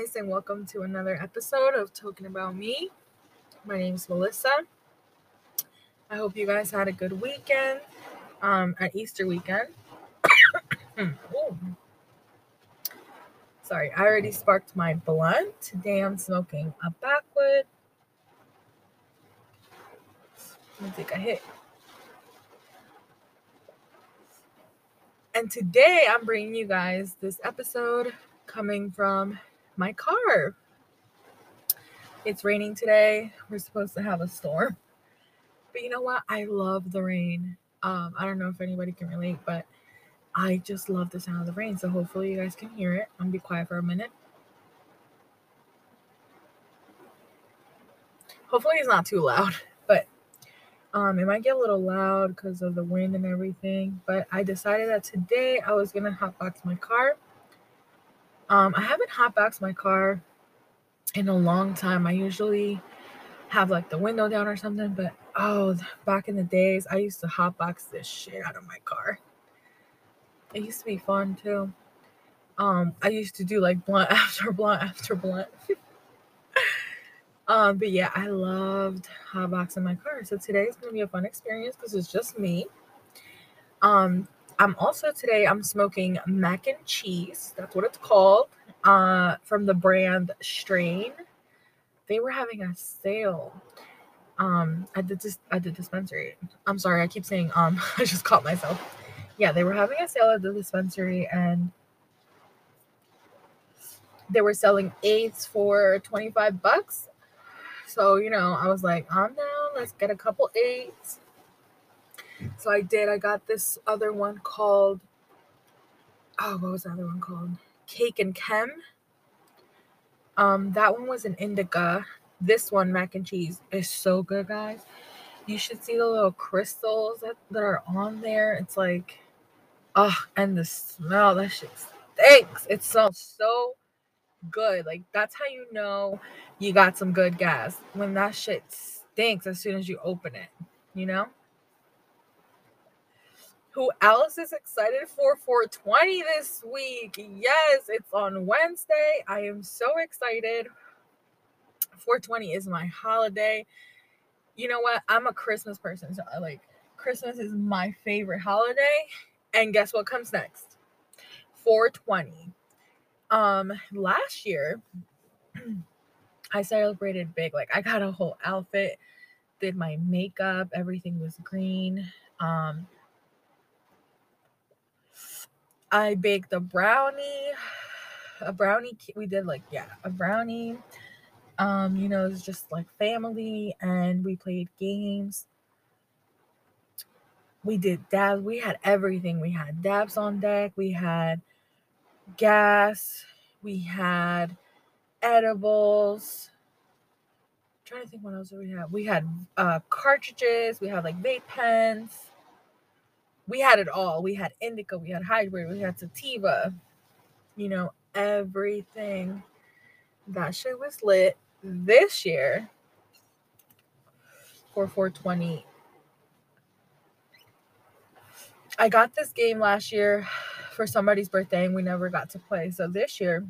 Guys, and welcome to another episode of Talking About Me. My name is Melissa. I hope you guys had a good weekend um, at Easter weekend. Sorry, I already sparked my blunt. Today I'm smoking a backwood. Let me take a hit. And today I'm bringing you guys this episode coming from my car. It's raining today. We're supposed to have a storm. But you know what? I love the rain. Um, I don't know if anybody can relate, but I just love the sound of the rain. So hopefully you guys can hear it. I'm gonna be quiet for a minute. Hopefully it's not too loud, but um, it might get a little loud because of the wind and everything. But I decided that today I was gonna hotbox my car um, I haven't hotboxed my car in a long time. I usually have like the window down or something, but oh, back in the days, I used to hotbox this shit out of my car. It used to be fun too. Um, I used to do like blunt after blunt after blunt. um, but yeah, I loved hotboxing my car. So today is gonna be a fun experience because it's just me. Um, I'm also today I'm smoking mac and cheese. That's what it's called. Uh, from the brand Strain. They were having a sale. Um, at the dis- at the dispensary. I'm sorry, I keep saying um. I just caught myself. Yeah, they were having a sale at the dispensary and they were selling eights for 25 bucks. So, you know, I was like, I'm down. Let's get a couple eights so I did. I got this other one called, oh, what was the other one called? Cake and Chem. Um, that one was an indica. This one, mac and cheese, is so good, guys. You should see the little crystals that, that are on there. It's like, oh, and the smell, that shit stinks. It smells so good. Like, that's how you know you got some good gas. When that shit stinks as soon as you open it, you know? Who Alice is excited for 420 this week. Yes, it's on Wednesday. I am so excited. 420 is my holiday. You know what? I'm a Christmas person. So I like Christmas is my favorite holiday. And guess what comes next? 420. Um last year I celebrated big. Like I got a whole outfit, did my makeup, everything was green. Um I baked a brownie, a brownie. We did like yeah, a brownie. Um, you know, it's just like family, and we played games. We did dabs. We had everything. We had dabs on deck. We had gas. We had edibles. I'm trying to think what else we had. We had uh, cartridges. We had like vape pens we had it all. We had indica, we had hybrid, we had sativa, you know, everything. That shit was lit this year for 420. I got this game last year for somebody's birthday and we never got to play. So this year,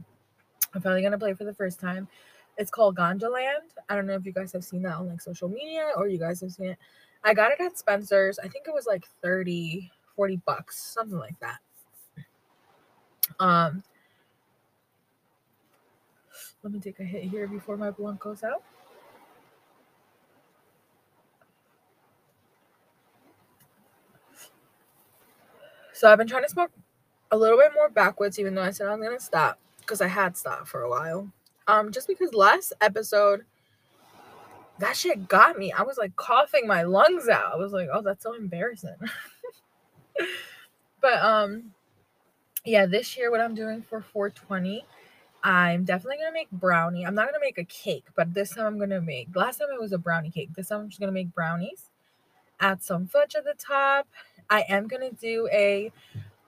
I'm finally gonna play for the first time. It's called Ganja Land. I don't know if you guys have seen that on like social media or you guys have seen it. I got it at Spencer's. I think it was like 30, 40 bucks, something like that. Um, let me take a hit here before my blunt goes out. So I've been trying to smoke a little bit more backwoods, even though I said I'm gonna stop because I had stopped for a while. Um, just because last episode that shit got me. I was like coughing my lungs out. I was like, oh, that's so embarrassing. but um yeah, this year what I'm doing for 420, I'm definitely gonna make brownie. I'm not gonna make a cake, but this time I'm gonna make last time it was a brownie cake. This time I'm just gonna make brownies. Add some fudge at the top. I am gonna do a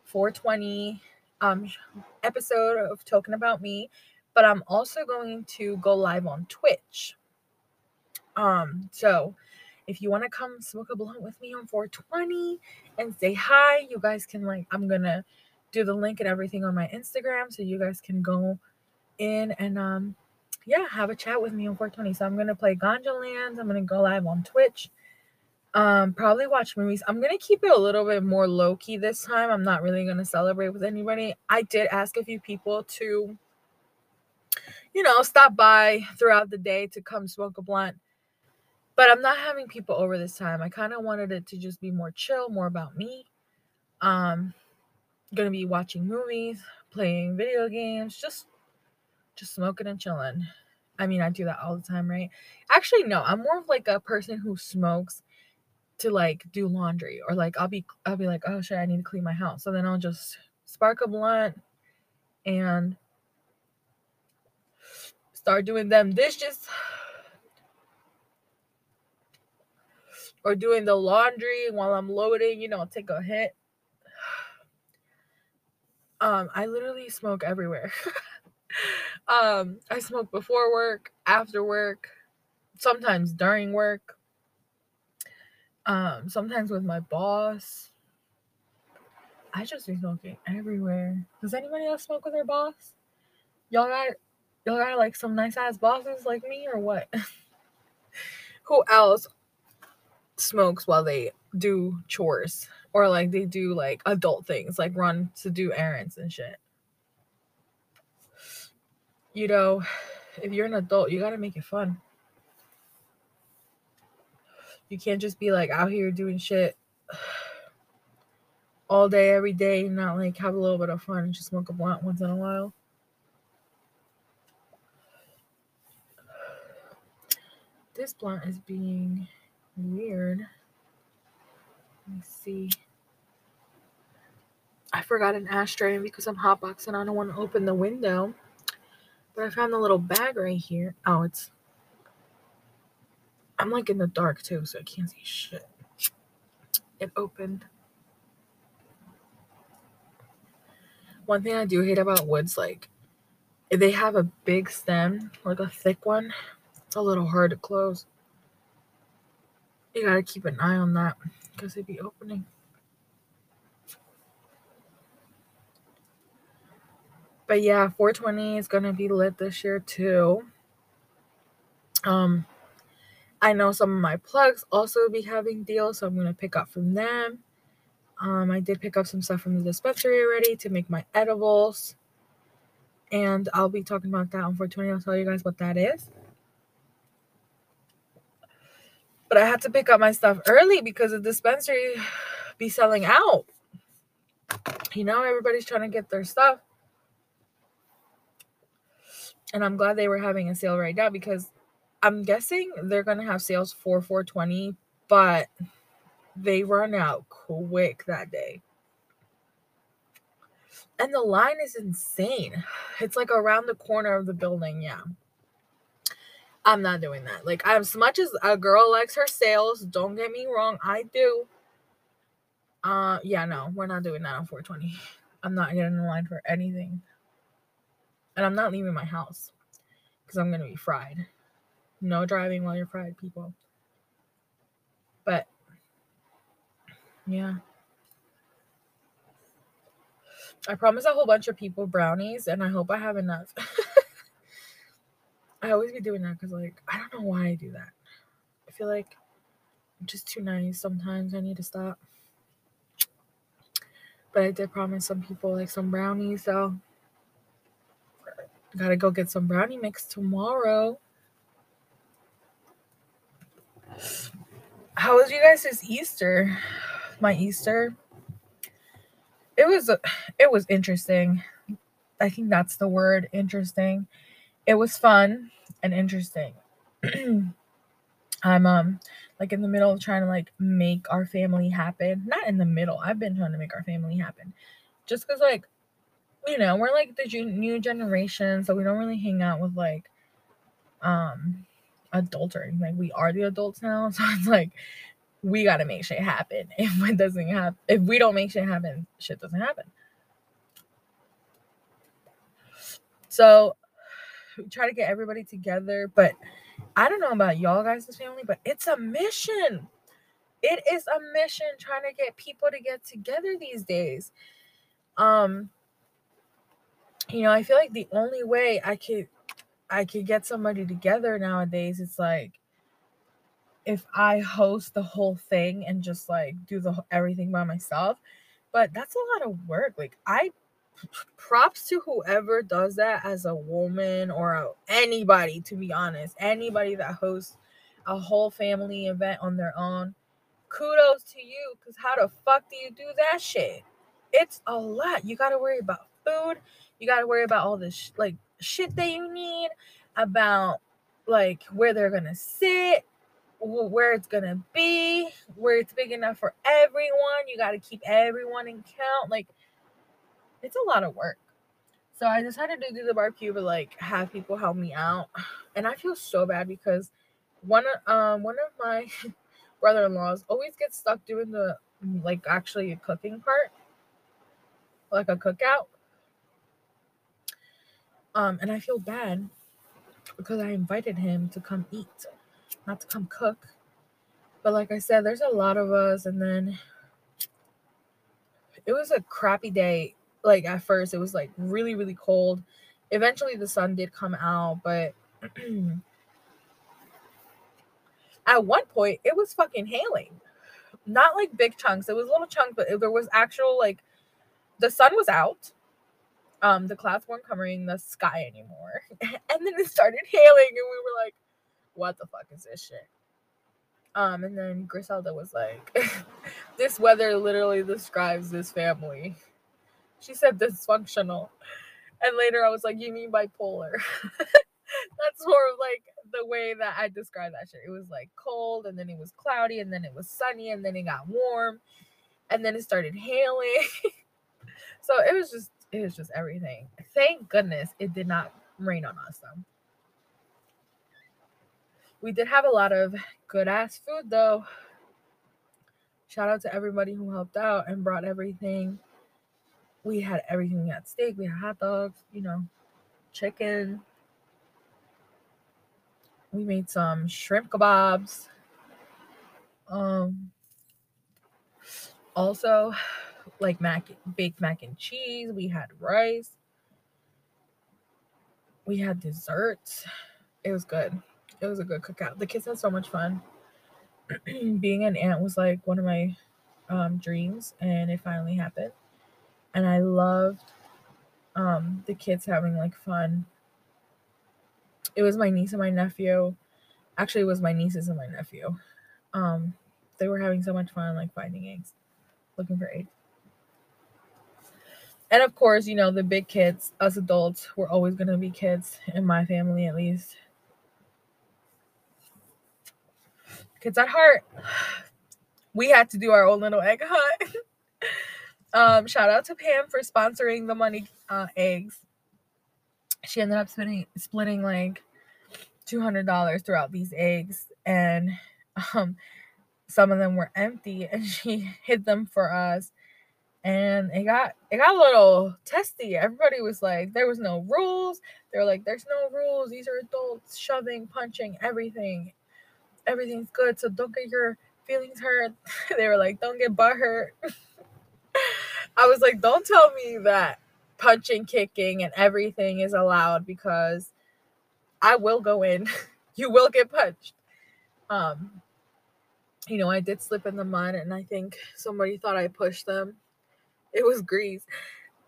420 um episode of Talking About Me, but I'm also going to go live on Twitch. Um, so if you want to come smoke a blunt with me on 420 and say hi, you guys can like I'm gonna do the link and everything on my Instagram so you guys can go in and um yeah, have a chat with me on 420. So I'm gonna play Ganja Lands. I'm gonna go live on Twitch. Um, probably watch movies. I'm gonna keep it a little bit more low key this time. I'm not really gonna celebrate with anybody. I did ask a few people to, you know, stop by throughout the day to come smoke a blunt. But I'm not having people over this time. I kind of wanted it to just be more chill, more about me. Um, gonna be watching movies, playing video games, just just smoking and chilling. I mean, I do that all the time, right? Actually, no, I'm more of like a person who smokes to like do laundry or like I'll be I'll be like, oh shit, I need to clean my house. So then I'll just spark a blunt and start doing them dishes or doing the laundry while I'm loading, you know, take a hit. Um, I literally smoke everywhere. um, I smoke before work, after work, sometimes during work, um, sometimes with my boss. I just be smoking everywhere. Does anybody else smoke with their boss? Y'all got y'all got like some nice ass bosses like me or what? Who else smokes while they do chores or like they do like adult things like run to do errands and shit? You know, if you're an adult, you got to make it fun. You can't just be like out here doing shit all day, every day, not like have a little bit of fun and just smoke a blunt once in a while. This blunt is being weird. Let me see. I forgot an ashtray because I'm hotboxing. I don't want to open the window. But I found the little bag right here. Oh, it's I'm like in the dark too, so I can't see shit. It opened. One thing I do hate about woods, like, if they have a big stem, like a thick one, it's a little hard to close. You gotta keep an eye on that because they be opening. But yeah, 420 is gonna be lit this year too. Um, I know some of my plugs also be having deals, so I'm gonna pick up from them. Um, I did pick up some stuff from the dispensary already to make my edibles. And I'll be talking about that on 420. I'll tell you guys what that is. But I had to pick up my stuff early because the dispensary be selling out. You know, everybody's trying to get their stuff. And I'm glad they were having a sale right now because I'm guessing they're gonna have sales for 420, but they run out quick that day. And the line is insane. It's like around the corner of the building. Yeah. I'm not doing that. Like, as much as a girl likes her sales, don't get me wrong, I do. Uh, yeah, no, we're not doing that on 420. I'm not getting in line for anything. And I'm not leaving my house because I'm to be fried. No driving while you're fried, people. But yeah. I promised a whole bunch of people brownies, and I hope I have enough. I always be doing that because, like, I don't know why I do that. I feel like I'm just too nice sometimes. I need to stop. But I did promise some people, like, some brownies, so gotta go get some brownie mix tomorrow. How was you guys' this Easter? My Easter. It was it was interesting. I think that's the word, interesting. It was fun and interesting. I'm um like in the middle of trying to like make our family happen. Not in the middle. I've been trying to make our family happen. Just cuz like you know, we're like the new generation, so we don't really hang out with like um anything. Like we are the adults now. So it's like we gotta make shit happen. If it doesn't happen, if we don't make shit happen, shit doesn't happen. So try to get everybody together, but I don't know about y'all guys' family, but it's a mission. It is a mission trying to get people to get together these days. Um you know, I feel like the only way I could I could get somebody together nowadays it's like if I host the whole thing and just like do the everything by myself. But that's a lot of work. Like I props to whoever does that as a woman or a, anybody to be honest. Anybody that hosts a whole family event on their own. Kudos to you cuz how the fuck do you do that shit? It's a lot. You got to worry about food. You got to worry about all this sh- like shit that you need about like where they're going to sit, where it's gonna be, where it's big enough for everyone. You got to keep everyone in count. Like, it's a lot of work. So I decided to do the barbecue, but like have people help me out, and I feel so bad because one um one of my brother-in-laws always gets stuck doing the like actually a cooking part, like a cookout. Um, and I feel bad because I invited him to come eat not to come cook. But like I said, there's a lot of us, and then it was a crappy day. Like at first, it was like really, really cold. Eventually, the sun did come out, but at one point, it was fucking hailing. Not like big chunks, it was little chunks, but there was actual like the sun was out. Um, the clouds weren't covering the sky anymore, and then it started hailing, and we were like, what the fuck is this shit? Um, and then Griselda was like, this weather literally describes this family. She said dysfunctional. And later I was like, you mean bipolar? That's more of like the way that I describe that shit. It was like cold, and then it was cloudy, and then it was sunny, and then it got warm, and then it started hailing. so it was just, it was just everything. Thank goodness it did not rain on us though. We did have a lot of good ass food though. Shout out to everybody who helped out and brought everything. We had everything. We had steak, we had hot dogs, you know, chicken. We made some shrimp kebabs. Um also like mac baked mac and cheese. We had rice. We had desserts. It was good it was a good cookout. The kids had so much fun. Being an aunt was like one of my um, dreams, and it finally happened. And I loved um, the kids having like fun. It was my niece and my nephew. Actually, it was my nieces and my nephew. Um, they were having so much fun, like finding eggs, looking for eggs. And of course, you know, the big kids, us adults, we're always going to be kids, in my family at least. kids at heart. We had to do our own little egg hunt. um, shout out to Pam for sponsoring the money uh, eggs. She ended up splitting splitting like two hundred dollars throughout these eggs, and um, some of them were empty, and she hid them for us. And it got it got a little testy. Everybody was like, there was no rules. They were like, there's no rules. These are adults shoving, punching, everything everything's good, so don't get your feelings hurt. they were like, don't get butt hurt. I was like, don't tell me that punching, kicking, and everything is allowed because I will go in. you will get punched. Um, you know, I did slip in the mud, and I think somebody thought I pushed them. It was Grease.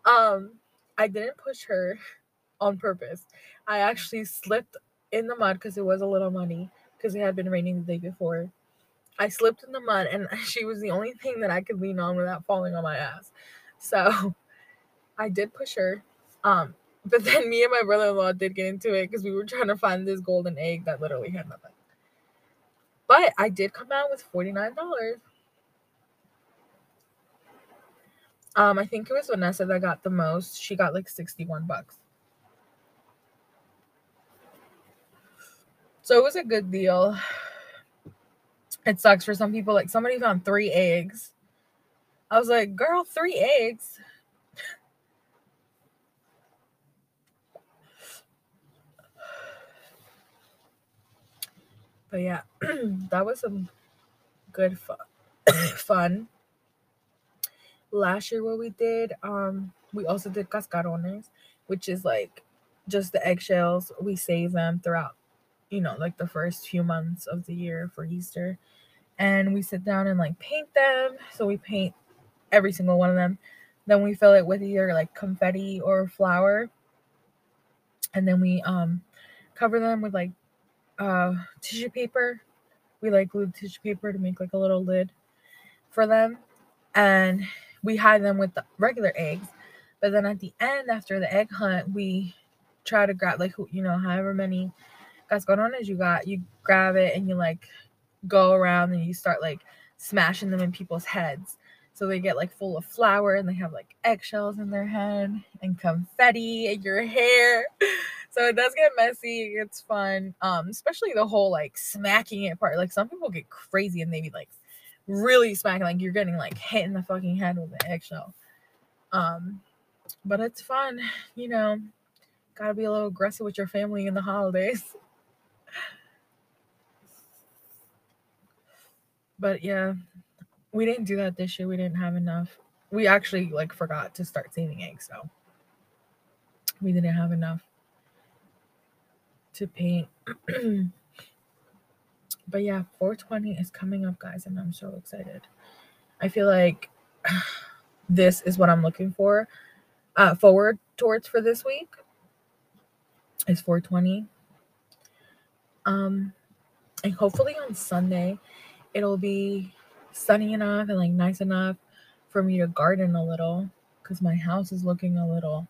Um, I didn't push her on purpose. I actually slipped in the mud because it was a little muddy because it had been raining the day before. I slipped in the mud and she was the only thing that I could lean on without falling on my ass. So I did push her. Um, but then me and my brother-in-law did get into it because we were trying to find this golden egg that literally had nothing. But I did come out with $49. Um, I think it was Vanessa that got the most. She got like 61 bucks. So it was a good deal. It sucks for some people. Like somebody found three eggs. I was like, girl, three eggs. But yeah, that was some good fun. Last year, what we did, um, we also did cascarones. which is like just the eggshells. We save them throughout, you know, like the first few months of the year for Easter. And we sit down and like paint them. So we paint every single one of them. Then we fill it with either like confetti or flour. And then we um cover them with like uh tissue paper. We like glued tissue paper to make like a little lid for them. And we hide them with the regular eggs. But then at the end, after the egg hunt, we try to grab like you know however many cascarones you got, you grab it and you like go around and you start like smashing them in people's heads. So they get like full of flour and they have like eggshells in their head and confetti in your hair. So it does get messy. It's fun. Um, especially the whole like smacking it part. Like some people get crazy and they be like really smacking, like you're getting like hit in the fucking head with an eggshell. Um, but it's fun, you know. Gotta be a little aggressive with your family in the holidays. But yeah, we didn't do that this year. We didn't have enough. We actually like forgot to start saving eggs, so we didn't have enough to paint. but yeah, 420 is coming up, guys, and I'm so excited. I feel like this is what I'm looking for. Uh, forward towards for this week is 420. Um, and hopefully on Sunday it'll be sunny enough and like nice enough for me to garden a little because my house is looking a little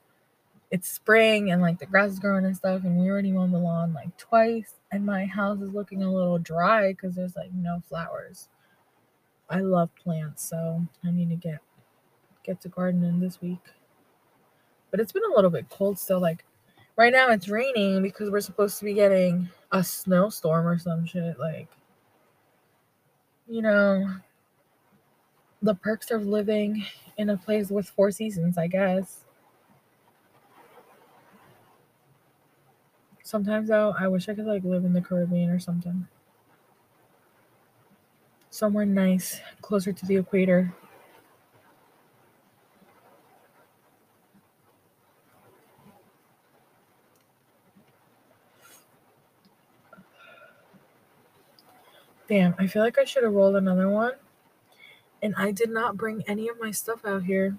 it's spring and like the grass is growing and stuff and we already mowed the lawn like twice and my house is looking a little dry because there's like no flowers. I love plants so i need to get get to gardening this week. But it's been a little bit cold still like right now it's raining because we're supposed to be getting a snowstorm or some shit like you know, the perks of living in a place with four seasons, I guess. Sometimes though, I wish I could like live in the Caribbean or something. Somewhere nice, closer to the equator. Damn, I feel like I should have rolled another one. And I did not bring any of my stuff out here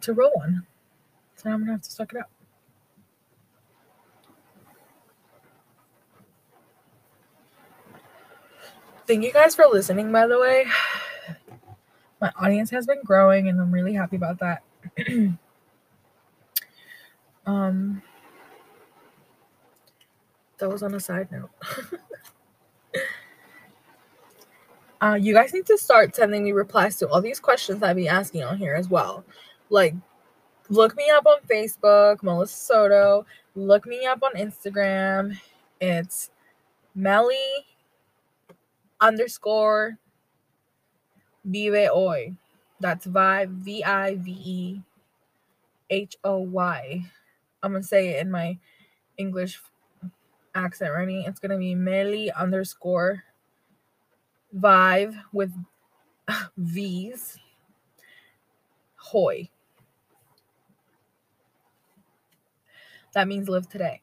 to roll one. So I'm gonna have to suck it up. Thank you guys for listening, by the way. My audience has been growing and I'm really happy about that. um that was on a side note. uh, you guys need to start sending me replies to all these questions I've been asking on here as well. Like, look me up on Facebook, Melissa Soto. Look me up on Instagram. It's Melly underscore Vive Hoy. That's Vi V I V E H O Y. I'm gonna say it in my English accent ready. It's gonna be Melly underscore Vive with V's Hoy. That means live today.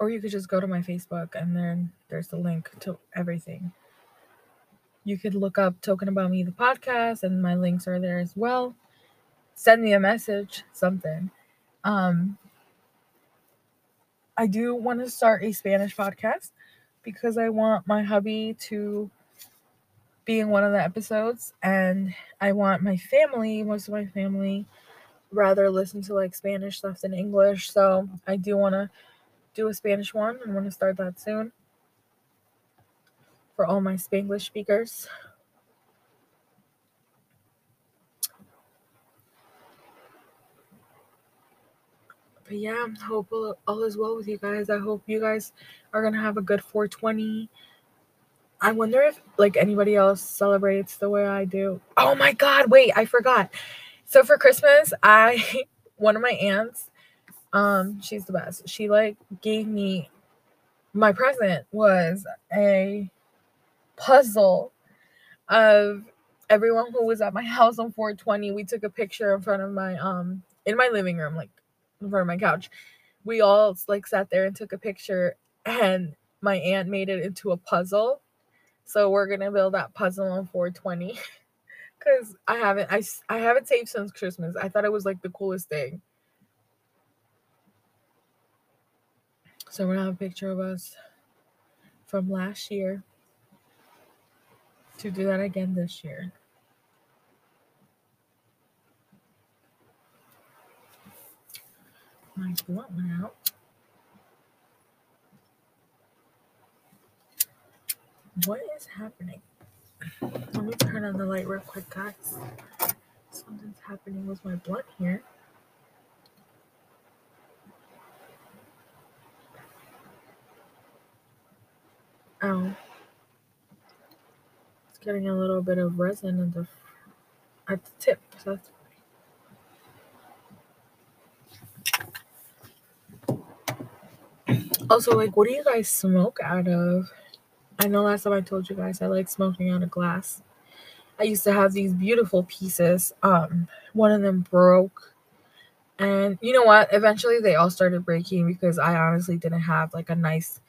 Or you could just go to my Facebook and then there's the link to everything. You could look up Talking About Me, the podcast, and my links are there as well. Send me a message, something. Um, I do want to start a Spanish podcast because I want my hubby to be in one of the episodes and I want my family, most of my family, rather listen to like Spanish stuff than English. So I do want to do a Spanish one. I want to start that soon for all my Spanglish speakers. But yeah, hope all is well with you guys. I hope you guys are gonna have a good 420. I wonder if like anybody else celebrates the way I do. Oh my god, wait, I forgot. So for Christmas, I one of my aunts, um, she's the best. She like gave me my present was a puzzle of everyone who was at my house on 420, we took a picture in front of my um in my living room, like in front of my couch. We all like sat there and took a picture, and my aunt made it into a puzzle. So we're gonna build that puzzle on 420 because I haven't I I haven't saved since Christmas. I thought it was like the coolest thing. So we're gonna have a picture of us from last year to do that again this year. My blunt went out. What is happening? Let me turn on the light real quick, guys. Something's happening with my blunt here. Oh. It's getting a little bit of resin at the, at the tip. So that's Also, like, what do you guys smoke out of? I know last time I told you guys I like smoking out of glass. I used to have these beautiful pieces. Um, one of them broke. And you know what? Eventually they all started breaking because I honestly didn't have like a nice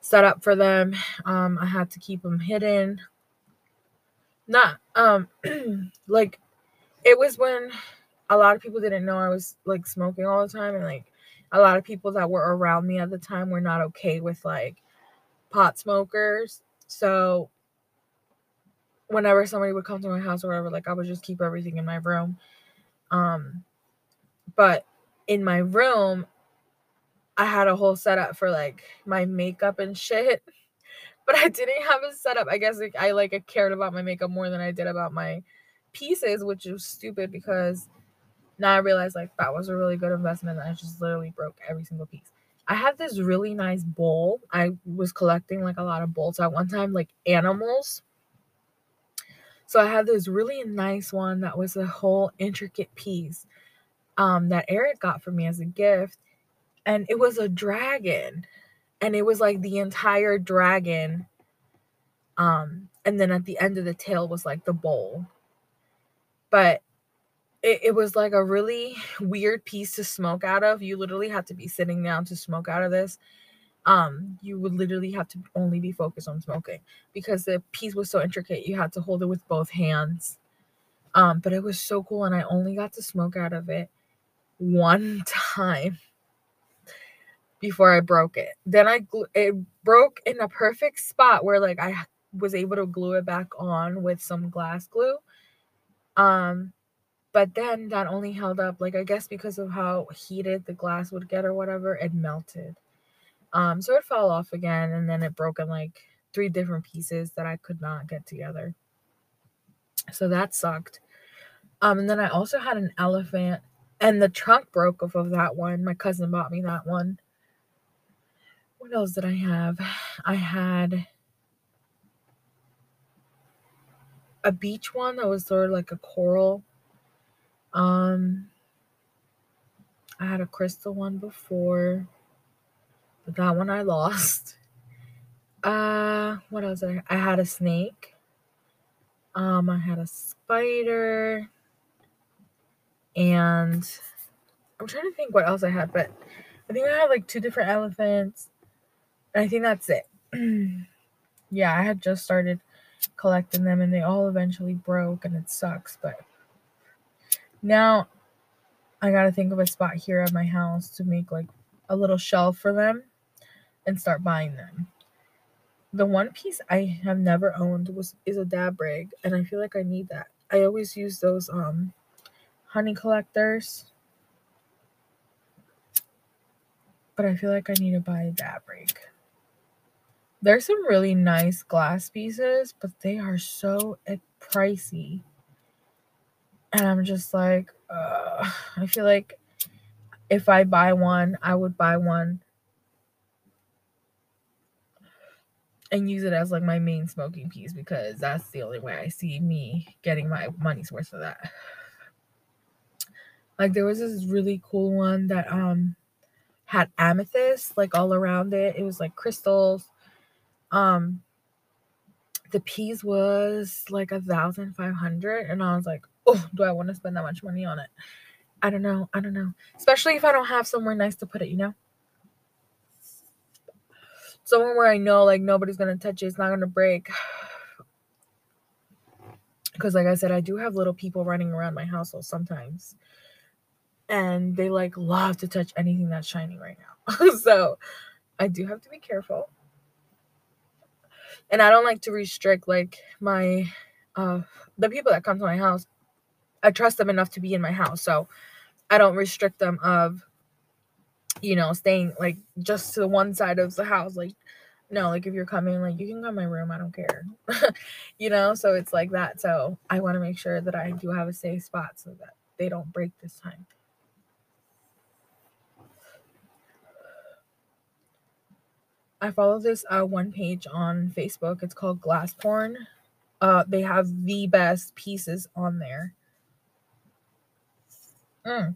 setup for them. Um, I had to keep them hidden. Not um like it was when a lot of people didn't know I was like smoking all the time and like a lot of people that were around me at the time were not okay with like pot smokers. So whenever somebody would come to my house or whatever, like I would just keep everything in my room. Um but in my room I had a whole setup for like my makeup and shit. But I didn't have a setup. I guess like, I like I cared about my makeup more than I did about my pieces, which is stupid because now I realize like that was a really good investment. I just literally broke every single piece. I had this really nice bowl. I was collecting like a lot of bowls at one time, like animals. So I had this really nice one that was a whole intricate piece um, that Eric got for me as a gift. And it was a dragon. And it was like the entire dragon. Um, and then at the end of the tail was like the bowl. But it, it was like a really weird piece to smoke out of. You literally had to be sitting down to smoke out of this. Um, you would literally have to only be focused on smoking because the piece was so intricate. You had to hold it with both hands. Um, but it was so cool, and I only got to smoke out of it one time before I broke it. Then I gl- it broke in a perfect spot where like I was able to glue it back on with some glass glue. Um, but then that only held up like I guess because of how heated the glass would get or whatever, it melted. Um, so it fell off again, and then it broke in like three different pieces that I could not get together. So that sucked. Um, and then I also had an elephant, and the trunk broke off of that one. My cousin bought me that one. What else did I have? I had a beach one that was sort of like a coral um, I had a crystal one before, but that one I lost. Uh, what else? I, I had a snake. Um, I had a spider, and I'm trying to think what else I had, but I think I had like two different elephants. And I think that's it. yeah, I had just started collecting them, and they all eventually broke, and it sucks, but now I gotta think of a spot here at my house to make like a little shelf for them and start buying them. The one piece I have never owned was is a dab rig, and I feel like I need that. I always use those um honey collectors. But I feel like I need to buy a dab rig. There's some really nice glass pieces, but they are so pricey and I'm just like, uh, I feel like if I buy one, I would buy one and use it as like my main smoking piece because that's the only way I see me getting my money's worth of that. Like there was this really cool one that um had amethyst like all around it. It was like crystals. Um the piece was like a thousand five hundred, and I was like, oh, do I want to spend that much money on it? I don't know. I don't know. Especially if I don't have somewhere nice to put it, you know? Somewhere where I know like nobody's gonna touch it, it's not gonna break. Because like I said, I do have little people running around my household sometimes. And they like love to touch anything that's shining right now. so I do have to be careful. And I don't like to restrict like my uh the people that come to my house. I trust them enough to be in my house. So I don't restrict them of you know staying like just to the one side of the house like no like if you're coming like you can come my room i don't care. You know so it's like that. So i want to make sure that i do have a safe spot so that they don't break this time. I follow this uh, one page on facebook. It's called glass porn. Uh, they have the best pieces on there mm.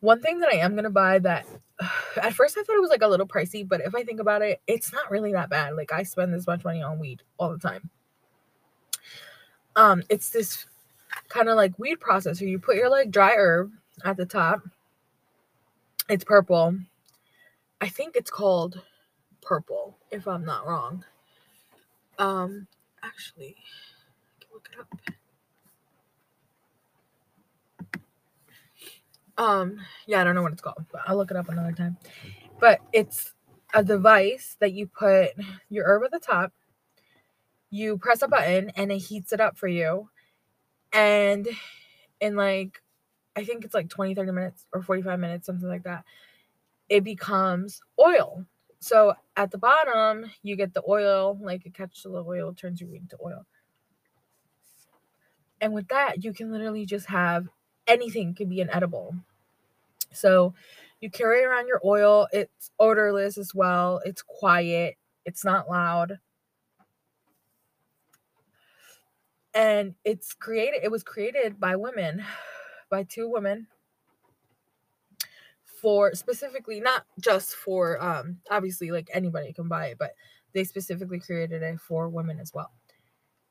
One thing that I am gonna buy that at first I thought it was like a little pricey, but if I think about it, it's not really that bad. Like I spend this much money on weed all the time. Um, it's this kind of like weed processor. You put your like dry herb at the top. It's purple. I think it's called purple, if I'm not wrong. Um, actually, I can look it up. Um, yeah, I don't know what it's called, but I'll look it up another time. But it's a device that you put your herb at the top, you press a button, and it heats it up for you. And in like, I think it's like 20, 30 minutes or 45 minutes, something like that, it becomes oil. So at the bottom, you get the oil, like it catches the oil, turns your weed into oil. And with that, you can literally just have anything could be an edible. So you carry around your oil. It's odorless as well. It's quiet. It's not loud. And it's created, it was created by women, by two women for specifically not just for um obviously like anybody can buy it, but they specifically created it for women as well.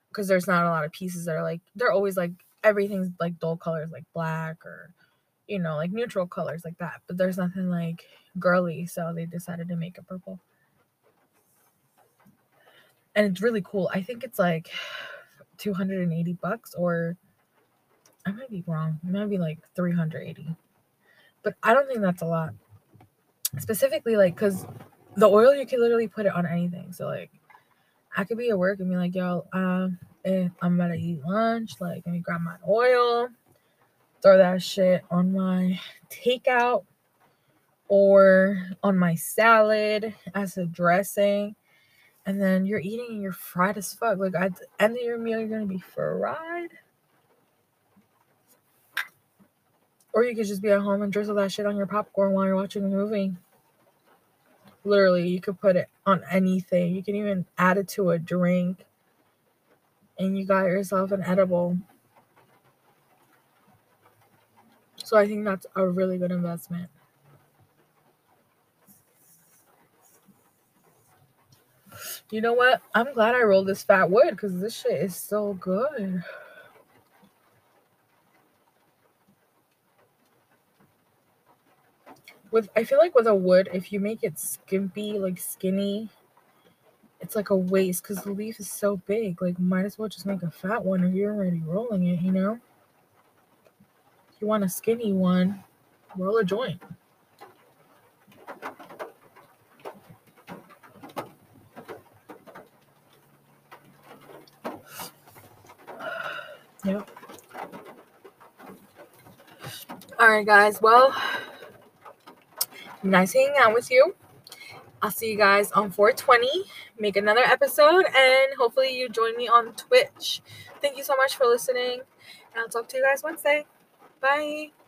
Because there's not a lot of pieces that are like they're always like everything's like dull colors like black or you know like neutral colors like that but there's nothing like girly so they decided to make it purple. And it's really cool. I think it's like 280 bucks or i might be wrong it might be like 380 but i don't think that's a lot. Specifically like because the oil you can literally put it on anything so like i could be at work and be like yo um if I'm about to eat lunch, like let me grab my oil, throw that shit on my takeout or on my salad as a dressing. And then you're eating and you're fried as fuck. Like at the end of your meal, you're gonna be fried. Or you could just be at home and drizzle that shit on your popcorn while you're watching a movie. Literally, you could put it on anything. You can even add it to a drink and you got yourself an edible. So I think that's a really good investment. You know what? I'm glad I rolled this fat wood because this shit is so good. With I feel like with a wood, if you make it skimpy, like skinny, it's like a waste because the leaf is so big. Like, might as well just make a fat one if you're already rolling it, you know? If you want a skinny one, roll a joint. Yep. All right, guys. Well, nice hanging out with you. I'll see you guys on 420. Make another episode, and hopefully, you join me on Twitch. Thank you so much for listening, and I'll talk to you guys Wednesday. Bye.